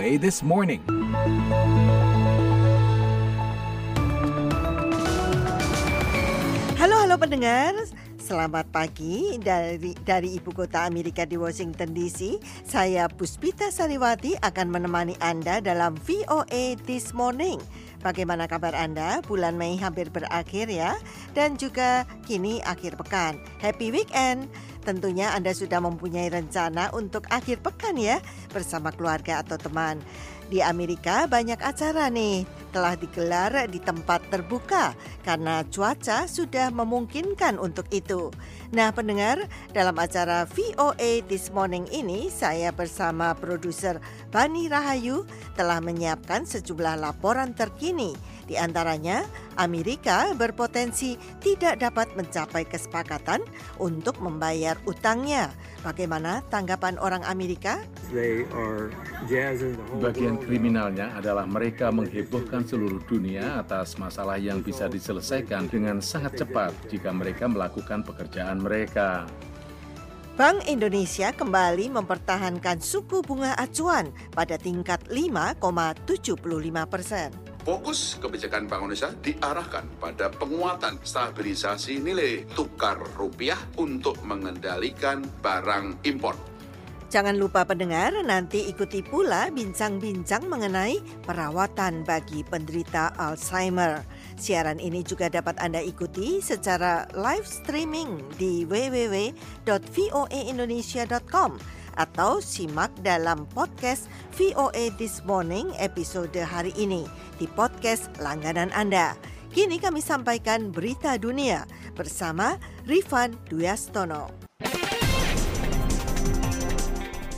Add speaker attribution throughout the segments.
Speaker 1: VOA This Morning.
Speaker 2: Halo halo pendengar, selamat pagi dari dari ibu kota Amerika di Washington DC. Saya Puspita Sariwati akan menemani Anda dalam VOA This Morning. Bagaimana kabar Anda? Bulan Mei hampir berakhir ya dan juga kini akhir pekan. Happy weekend. Tentunya Anda sudah mempunyai rencana untuk akhir pekan ya bersama keluarga atau teman. Di Amerika banyak acara nih telah digelar di tempat terbuka karena cuaca sudah memungkinkan untuk itu. Nah, pendengar, dalam acara VOA This Morning ini saya bersama produser Bani Rahayu telah menyiapkan sejumlah laporan terkini. Di antaranya, Amerika berpotensi tidak dapat mencapai kesepakatan untuk membayar utangnya. Bagaimana tanggapan orang Amerika?
Speaker 3: Bagian kriminalnya adalah mereka menghebohkan seluruh dunia atas masalah yang bisa diselesaikan dengan sangat cepat jika mereka melakukan pekerjaan mereka.
Speaker 2: Bank Indonesia kembali mempertahankan suku bunga acuan pada tingkat 5,75 persen.
Speaker 4: Fokus kebijakan Bank Indonesia diarahkan pada penguatan stabilisasi nilai tukar rupiah untuk mengendalikan barang impor.
Speaker 2: Jangan lupa pendengar, nanti ikuti pula bincang-bincang mengenai perawatan bagi penderita Alzheimer. Siaran ini juga dapat Anda ikuti secara live streaming di www.voaindonesia.com atau simak dalam podcast VOA This Morning episode hari ini di podcast langganan Anda. Kini kami sampaikan berita dunia bersama Rifan Duyastono.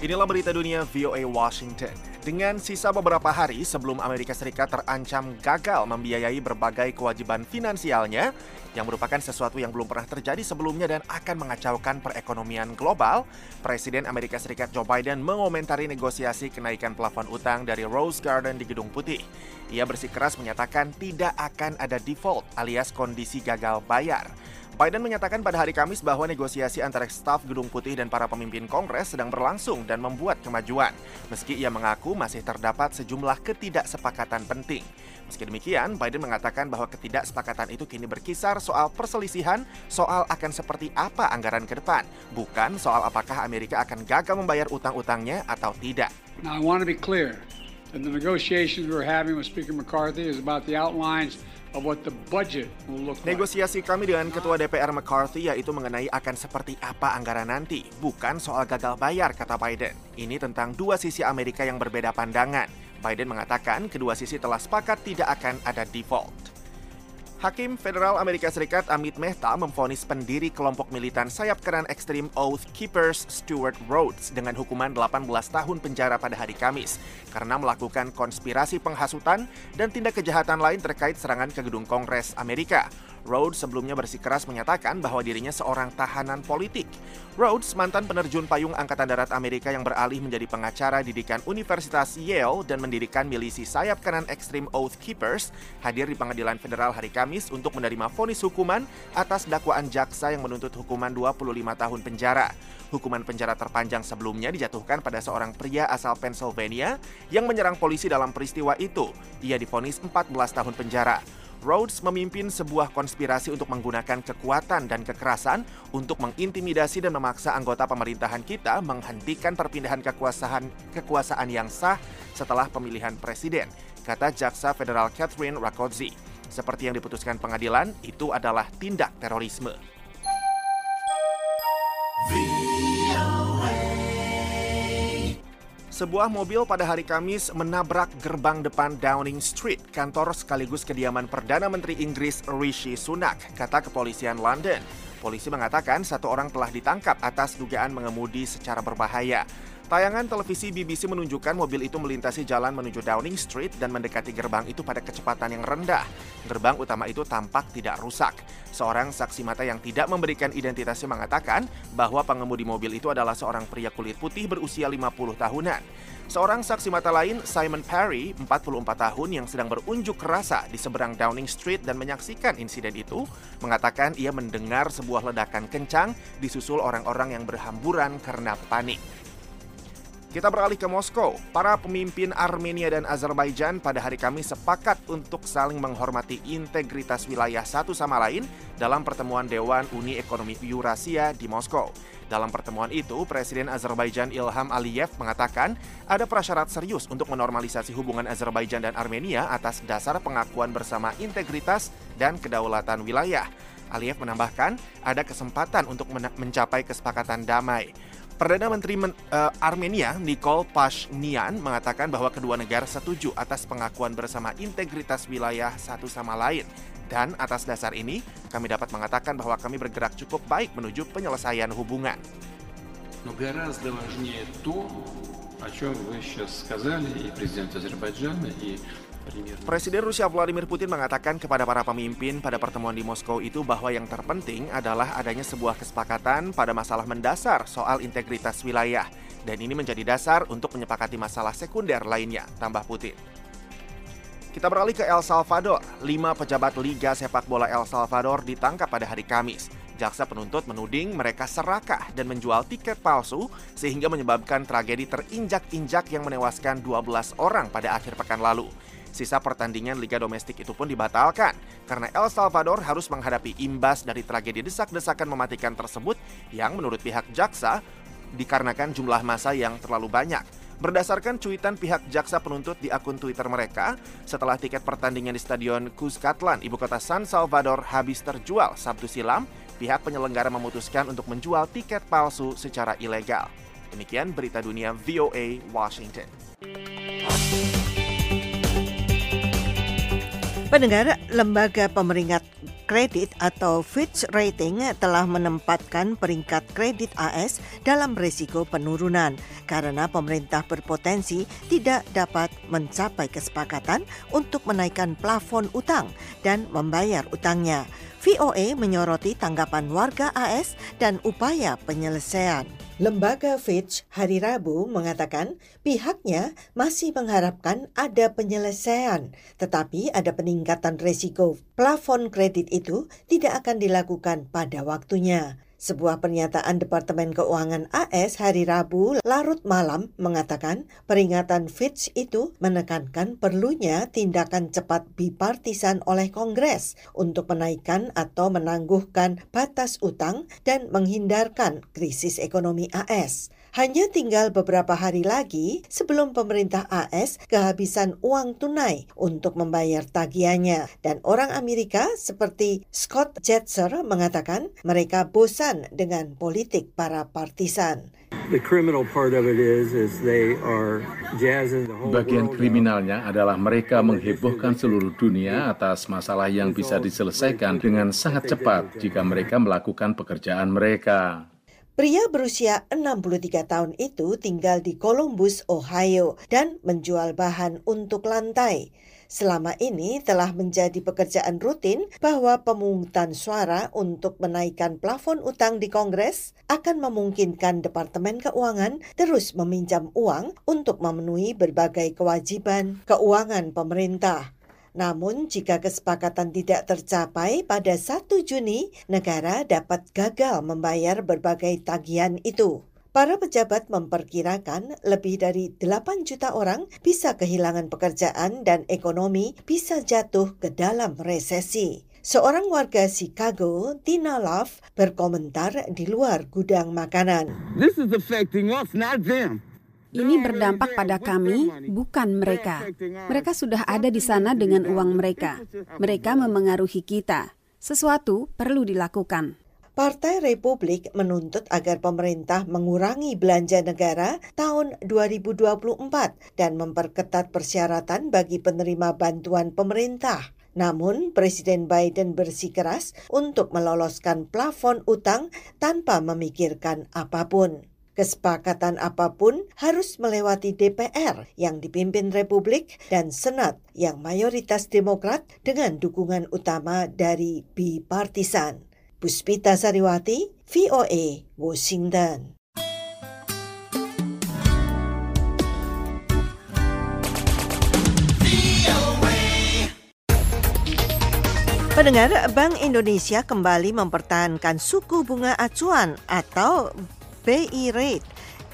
Speaker 5: Inilah berita dunia VOA Washington. Dengan sisa beberapa hari sebelum Amerika Serikat terancam gagal membiayai berbagai kewajiban finansialnya, yang merupakan sesuatu yang belum pernah terjadi sebelumnya dan akan mengacaukan perekonomian global, Presiden Amerika Serikat Joe Biden mengomentari negosiasi kenaikan plafon utang dari Rose Garden di Gedung Putih. Ia bersikeras menyatakan tidak akan ada default alias kondisi gagal bayar. Biden menyatakan pada hari Kamis bahwa negosiasi antara staf Gedung Putih dan para pemimpin Kongres sedang berlangsung dan membuat kemajuan, meski ia mengaku masih terdapat sejumlah ketidaksepakatan penting. Meski demikian, Biden mengatakan bahwa ketidaksepakatan itu kini berkisar soal perselisihan soal akan seperti apa anggaran ke depan, bukan soal apakah Amerika akan gagal membayar utang-utangnya atau tidak.
Speaker 6: Now, I want to be clear that the negotiations we're having with Speaker McCarthy is about the outlines
Speaker 5: Negosiasi kami dengan Ketua DPR McCarthy yaitu mengenai akan seperti apa anggaran nanti, bukan soal gagal bayar, kata Biden. Ini tentang dua sisi Amerika yang berbeda pandangan. Biden mengatakan kedua sisi telah sepakat tidak akan ada default. Hakim Federal Amerika Serikat Amit Mehta memvonis pendiri kelompok militan sayap kanan ekstrim Oath Keepers Stuart Rhodes dengan hukuman 18 tahun penjara pada hari Kamis karena melakukan konspirasi penghasutan dan tindak kejahatan lain terkait serangan ke gedung Kongres Amerika. Rhodes sebelumnya bersikeras menyatakan bahwa dirinya seorang tahanan politik. Rhodes, mantan penerjun payung Angkatan Darat Amerika yang beralih menjadi pengacara didikan Universitas Yale dan mendirikan milisi sayap kanan ekstrim Oath Keepers, hadir di pengadilan federal hari Kamis untuk menerima vonis hukuman atas dakwaan jaksa yang menuntut hukuman 25 tahun penjara. Hukuman penjara terpanjang sebelumnya dijatuhkan pada seorang pria asal Pennsylvania yang menyerang polisi dalam peristiwa itu. Ia divonis 14 tahun penjara. Rhodes memimpin sebuah konspirasi untuk menggunakan kekuatan dan kekerasan untuk mengintimidasi dan memaksa anggota pemerintahan kita menghentikan perpindahan kekuasaan kekuasaan yang sah setelah pemilihan presiden, kata jaksa federal Catherine Rakoczy. Seperti yang diputuskan pengadilan, itu adalah tindak terorisme. Sebuah mobil pada hari Kamis menabrak gerbang depan Downing Street, kantor sekaligus kediaman Perdana Menteri Inggris Rishi Sunak, kata kepolisian London. Polisi mengatakan satu orang telah ditangkap atas dugaan mengemudi secara berbahaya. Tayangan televisi BBC menunjukkan mobil itu melintasi jalan menuju Downing Street dan mendekati gerbang itu pada kecepatan yang rendah. Gerbang utama itu tampak tidak rusak. Seorang saksi mata yang tidak memberikan identitasnya mengatakan bahwa pengemudi mobil itu adalah seorang pria kulit putih berusia 50 tahunan. Seorang saksi mata lain, Simon Perry, 44 tahun yang sedang berunjuk rasa di seberang Downing Street dan menyaksikan insiden itu, mengatakan ia mendengar sebuah ledakan kencang disusul orang-orang yang berhamburan karena panik. Kita beralih ke Moskow. Para pemimpin Armenia dan Azerbaijan pada hari Kamis sepakat untuk saling menghormati integritas wilayah satu sama lain dalam pertemuan Dewan Uni Ekonomi Eurasia di Moskow. Dalam pertemuan itu, Presiden Azerbaijan Ilham Aliyev mengatakan ada prasyarat serius untuk menormalisasi hubungan Azerbaijan dan Armenia atas dasar pengakuan bersama integritas dan kedaulatan wilayah. Aliyev menambahkan ada kesempatan untuk mencapai kesepakatan damai. Perdana Menteri Men uh, Armenia Nikol Pashinyan mengatakan bahwa kedua negara setuju atas pengakuan bersama integritas wilayah satu sama lain. Dan atas dasar ini, kami dapat mengatakan bahwa kami bergerak cukup baik menuju penyelesaian hubungan. Но гораздо важнее то, о чем вы сейчас сказали, и президент Азербайджана, и Presiden Rusia Vladimir Putin mengatakan kepada para pemimpin pada pertemuan di Moskow itu bahwa yang terpenting adalah adanya sebuah kesepakatan pada masalah mendasar soal integritas wilayah. Dan ini menjadi dasar untuk menyepakati masalah sekunder lainnya, tambah Putin. Kita beralih ke El Salvador. Lima pejabat Liga Sepak Bola El Salvador ditangkap pada hari Kamis. Jaksa penuntut menuding mereka serakah dan menjual tiket palsu sehingga menyebabkan tragedi terinjak-injak yang menewaskan 12 orang pada akhir pekan lalu. Sisa pertandingan Liga Domestik itu pun dibatalkan karena El Salvador harus menghadapi imbas dari tragedi desak-desakan mematikan tersebut yang menurut pihak jaksa dikarenakan jumlah masa yang terlalu banyak. Berdasarkan cuitan pihak jaksa penuntut di akun Twitter mereka, setelah tiket pertandingan di Stadion Cuscatlan, ibu kota San Salvador habis terjual Sabtu silam, pihak penyelenggara memutuskan untuk menjual tiket palsu secara ilegal. Demikian berita dunia VOA Washington.
Speaker 2: Pendengar, lembaga pemeringkat kredit atau Fitch Rating telah menempatkan peringkat kredit AS dalam risiko penurunan karena pemerintah berpotensi tidak dapat mencapai kesepakatan untuk menaikkan plafon utang dan membayar utangnya. VOA menyoroti tanggapan warga AS dan upaya penyelesaian. Lembaga Fitch hari Rabu mengatakan pihaknya masih mengharapkan ada penyelesaian, tetapi ada peningkatan risiko. Plafon kredit itu tidak akan dilakukan pada waktunya. Sebuah pernyataan Departemen Keuangan AS hari Rabu larut malam mengatakan peringatan Fitch itu menekankan perlunya tindakan cepat bipartisan oleh Kongres untuk menaikkan atau menangguhkan batas utang dan menghindarkan krisis ekonomi AS. Hanya tinggal beberapa hari lagi sebelum pemerintah AS kehabisan uang tunai untuk membayar tagihannya. Dan orang Amerika seperti Scott Jetzer mengatakan mereka bosan dengan politik para partisan.
Speaker 3: Bagian kriminalnya adalah mereka menghebohkan seluruh dunia atas masalah yang bisa diselesaikan dengan sangat cepat jika mereka melakukan pekerjaan mereka.
Speaker 2: Pria berusia 63 tahun itu tinggal di Columbus, Ohio dan menjual bahan untuk lantai. Selama ini telah menjadi pekerjaan rutin bahwa pemungutan suara untuk menaikkan plafon utang di Kongres akan memungkinkan Departemen Keuangan terus meminjam uang untuk memenuhi berbagai kewajiban keuangan pemerintah. Namun jika kesepakatan tidak tercapai pada 1 Juni, negara dapat gagal membayar berbagai tagihan itu. Para pejabat memperkirakan lebih dari 8 juta orang bisa kehilangan pekerjaan dan ekonomi bisa jatuh ke dalam resesi. Seorang warga Chicago, Tina Love, berkomentar di luar gudang makanan.
Speaker 1: This is affecting us, not them.
Speaker 7: Ini berdampak pada kami, bukan mereka. Mereka sudah ada di sana dengan uang mereka. Mereka memengaruhi kita. Sesuatu perlu dilakukan.
Speaker 2: Partai Republik menuntut agar pemerintah mengurangi belanja negara tahun 2024 dan memperketat persyaratan bagi penerima bantuan pemerintah. Namun, Presiden Biden bersikeras untuk meloloskan plafon utang tanpa memikirkan apa pun. Kesepakatan apa pun harus melewati DPR yang dipimpin Republik dan Senat yang mayoritas Demokrat dengan dukungan utama dari bipartisan. Puspita Sariwati, VOA, Washington. Pendengar, Bank Indonesia kembali mempertahankan suku bunga acuan atau BI rate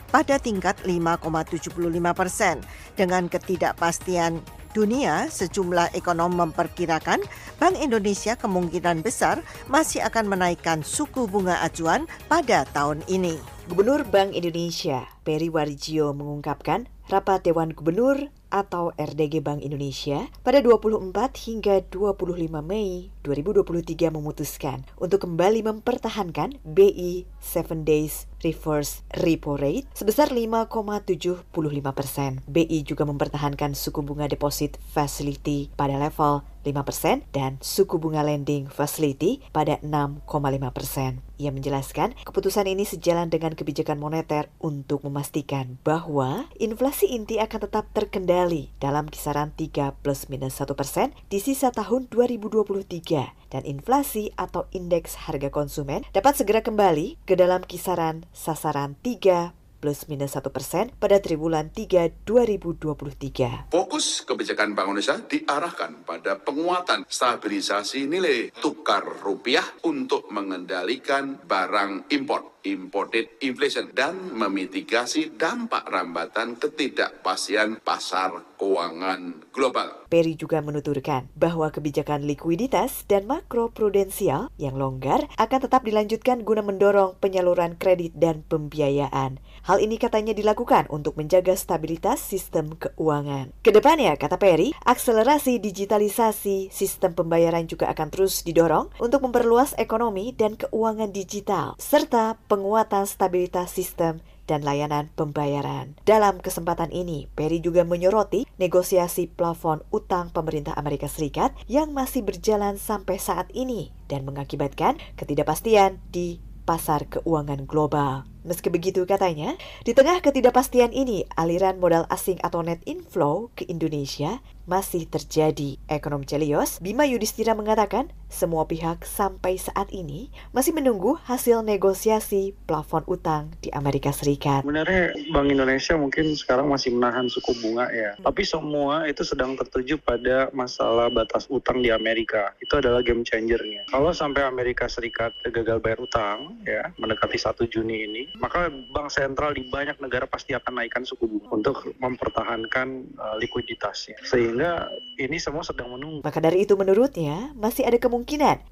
Speaker 2: pada tingkat 5,75 persen. Dengan ketidakpastian dunia, sejumlah ekonom memperkirakan Bank Indonesia kemungkinan besar masih akan menaikkan suku bunga acuan pada tahun ini.
Speaker 8: Gubernur Bank Indonesia, Peri Warjio mengungkapkan rapat Dewan Gubernur atau RDG Bank Indonesia pada 24 hingga 25 Mei 2023 memutuskan untuk kembali mempertahankan BI 7 Days Reverse Repo Rate sebesar 5,75 persen. BI juga mempertahankan suku bunga deposit facility pada level 5% dan suku bunga lending facility pada 6,5%. Ia menjelaskan keputusan ini sejalan dengan kebijakan moneter untuk memastikan bahwa inflasi inti akan tetap terkendali dalam kisaran 3 plus minus 1% di sisa tahun 2023 dan inflasi atau indeks harga konsumen dapat segera kembali ke dalam kisaran sasaran 3 plus minus 1 persen pada triwulan 3 2023.
Speaker 4: Fokus kebijakan Bank Indonesia diarahkan pada penguatan stabilisasi nilai tukar rupiah untuk mengendalikan barang impor imported inflation dan memitigasi dampak rambatan ketidakpastian pasar keuangan global.
Speaker 8: Perry juga menuturkan bahwa kebijakan likuiditas dan makroprudensial yang longgar akan tetap dilanjutkan guna mendorong penyaluran kredit dan pembiayaan. Hal ini katanya dilakukan untuk menjaga stabilitas sistem keuangan. Ke depannya, kata Perry, akselerasi digitalisasi sistem pembayaran juga akan terus didorong untuk memperluas ekonomi dan keuangan digital, serta penguatan stabilitas sistem dan layanan pembayaran. Dalam kesempatan ini, Perry juga menyoroti negosiasi plafon utang pemerintah Amerika Serikat yang masih berjalan sampai saat ini dan mengakibatkan ketidakpastian di pasar keuangan global. Meski begitu katanya, di tengah ketidakpastian ini, aliran modal asing atau net inflow ke Indonesia masih terjadi. Ekonom Celios, Bima Yudhistira mengatakan, semua pihak sampai saat ini masih menunggu hasil negosiasi plafon utang di Amerika Serikat.
Speaker 9: Sebenarnya Bank Indonesia mungkin sekarang masih menahan suku bunga ya, hmm. tapi semua itu sedang tertuju pada masalah batas utang di Amerika. Itu adalah game changernya. Kalau sampai Amerika Serikat gagal bayar utang ya mendekati 1 Juni ini, maka bank sentral di banyak negara pasti akan naikkan suku bunga untuk mempertahankan uh, likuiditasnya. Sehingga ini semua sedang menunggu.
Speaker 8: Maka dari itu menurutnya masih ada kemungkinan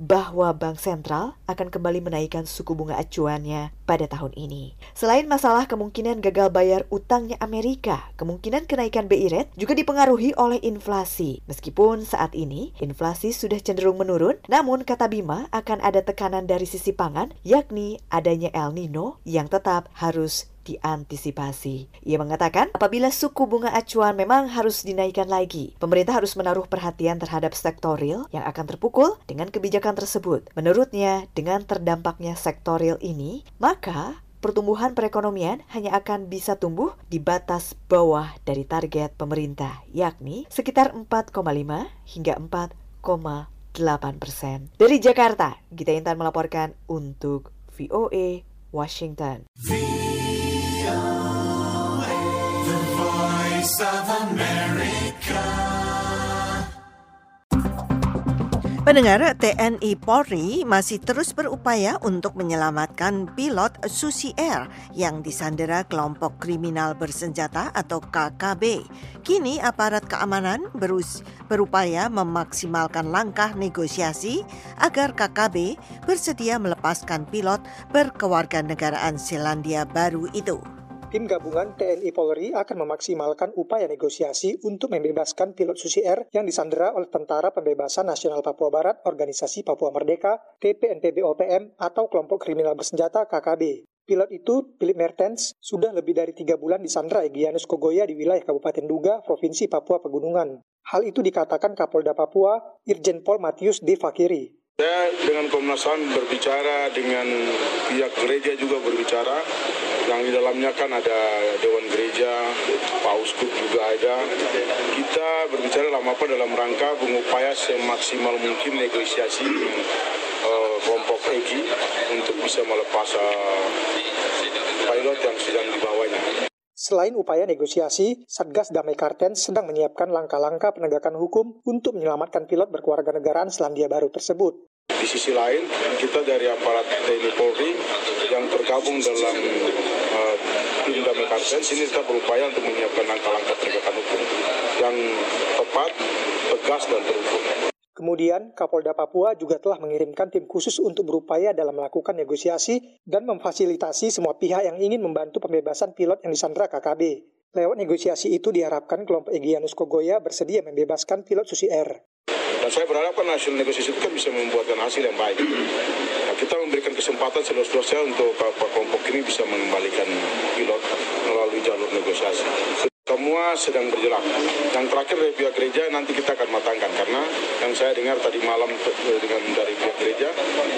Speaker 8: bahwa bank sentral akan kembali menaikkan suku bunga acuannya pada tahun ini. Selain masalah kemungkinan gagal bayar utangnya Amerika, kemungkinan kenaikan BI rate juga dipengaruhi oleh inflasi. Meskipun saat ini inflasi sudah cenderung menurun, namun kata Bima akan ada tekanan dari sisi pangan yakni adanya El Nino yang tetap harus diantisipasi. Ia mengatakan, apabila suku bunga acuan memang harus dinaikkan lagi, pemerintah harus menaruh perhatian terhadap sektor real yang akan terpukul dengan kebijakan tersebut. Menurutnya, dengan terdampaknya sektor real ini, maka pertumbuhan perekonomian hanya akan bisa tumbuh di batas bawah dari target pemerintah, yakni sekitar 4,5 hingga 4,8 persen. Dari Jakarta, Gita Intan melaporkan untuk VOA Washington.
Speaker 2: Pendengar TNI Polri masih terus berupaya untuk menyelamatkan pilot Susi Air yang disandera kelompok kriminal bersenjata atau KKB. Kini aparat keamanan berus, berupaya memaksimalkan langkah negosiasi agar KKB bersedia melepaskan pilot berkewarganegaraan Selandia Baru itu.
Speaker 10: Tim gabungan TNI Polri akan memaksimalkan upaya negosiasi untuk membebaskan pilot Susi Air yang disandera oleh Tentara Pembebasan Nasional Papua Barat Organisasi Papua Merdeka, TPNPB OPM, atau kelompok kriminal bersenjata KKB. Pilot itu, Philip Mertens, sudah lebih dari tiga bulan disandra Egyanus Kogoya di wilayah Kabupaten Duga, Provinsi Papua Pegunungan. Hal itu dikatakan Kapolda Papua, Irjen Pol Matius D. Fakiri.
Speaker 11: Saya dengan Komnas HAM berbicara dengan pihak gereja juga berbicara yang di dalamnya kan ada Dewan Gereja, Pak Uskup juga ada. Kita berbicara dalam apa dalam rangka mengupaya semaksimal mungkin negosiasi uh, kelompok EGI untuk bisa melepas uh, pilot yang sedang dibawanya.
Speaker 10: Selain upaya negosiasi, Satgas Damai Kartens sedang menyiapkan langkah-langkah penegakan hukum untuk menyelamatkan pilot berkeluarga negaraan Selandia Baru tersebut.
Speaker 11: Di sisi lain, kita dari aparat TNI Polri yang tergabung dalam uh, tim damai Kartens ini kita berupaya untuk menyiapkan langkah-langkah penegakan hukum yang tepat, tegas, dan terukur.
Speaker 10: Kemudian, Kapolda Papua juga telah mengirimkan tim khusus untuk berupaya dalam melakukan negosiasi dan memfasilitasi semua pihak yang ingin membantu pembebasan pilot yang disandra KKB. Lewat negosiasi itu diharapkan kelompok Egyanus Kogoya bersedia membebaskan pilot Susi Air.
Speaker 11: Dan saya berharap kan hasil negosiasi itu kan bisa membuatkan hasil yang baik. Nah, kita memberikan kesempatan seluas-luasnya untuk kelompok ini bisa mengembalikan pilot melalui jalur negosiasi. Semua sedang bergerak. Yang terakhir dari pihak gereja nanti kita akan matangkan karena yang saya dengar tadi malam dengan dari pihak gereja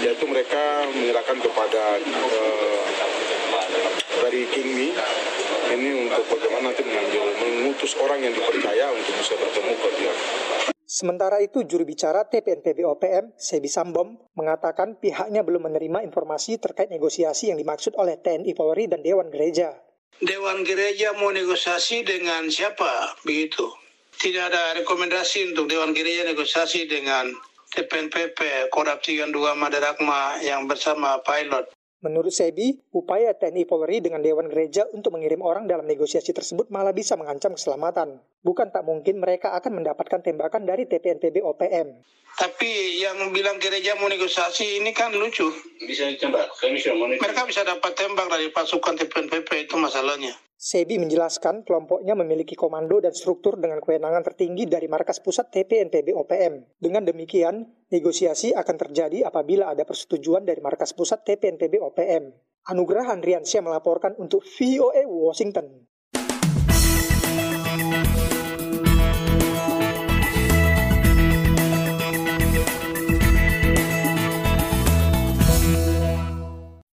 Speaker 11: yaitu mereka menyerahkan kepada uh, dari King Mi ini untuk bagaimana nanti mengambil mengutus orang yang dipercaya untuk bisa bertemu ke pihak.
Speaker 10: Sementara itu, juru bicara TPNPB OPM, Sebi Sambom, mengatakan pihaknya belum menerima informasi terkait negosiasi yang dimaksud oleh TNI Polri dan Dewan Gereja.
Speaker 12: Dewan Gereja mau negosiasi dengan siapa begitu. Tidak ada rekomendasi untuk Dewan Gereja negosiasi dengan TPNPP, Kodap 32 Madarakma yang bersama pilot.
Speaker 10: Menurut Sebi, upaya TNI Polri dengan Dewan Gereja untuk mengirim orang dalam negosiasi tersebut malah bisa mengancam keselamatan. Bukan tak mungkin mereka akan mendapatkan tembakan dari TPNPB OPM.
Speaker 12: Tapi yang bilang gereja mau negosiasi ini kan lucu.
Speaker 13: Bisa ditembak.
Speaker 12: Mereka bisa dapat tembak dari pasukan TPNPP itu masalahnya.
Speaker 10: Sebi menjelaskan kelompoknya memiliki komando dan struktur dengan kewenangan tertinggi dari markas pusat TPNPB OPM. Dengan demikian, negosiasi akan terjadi apabila ada persetujuan dari markas pusat TPNPB OPM. Anugerah Andriansyah melaporkan untuk VOA Washington.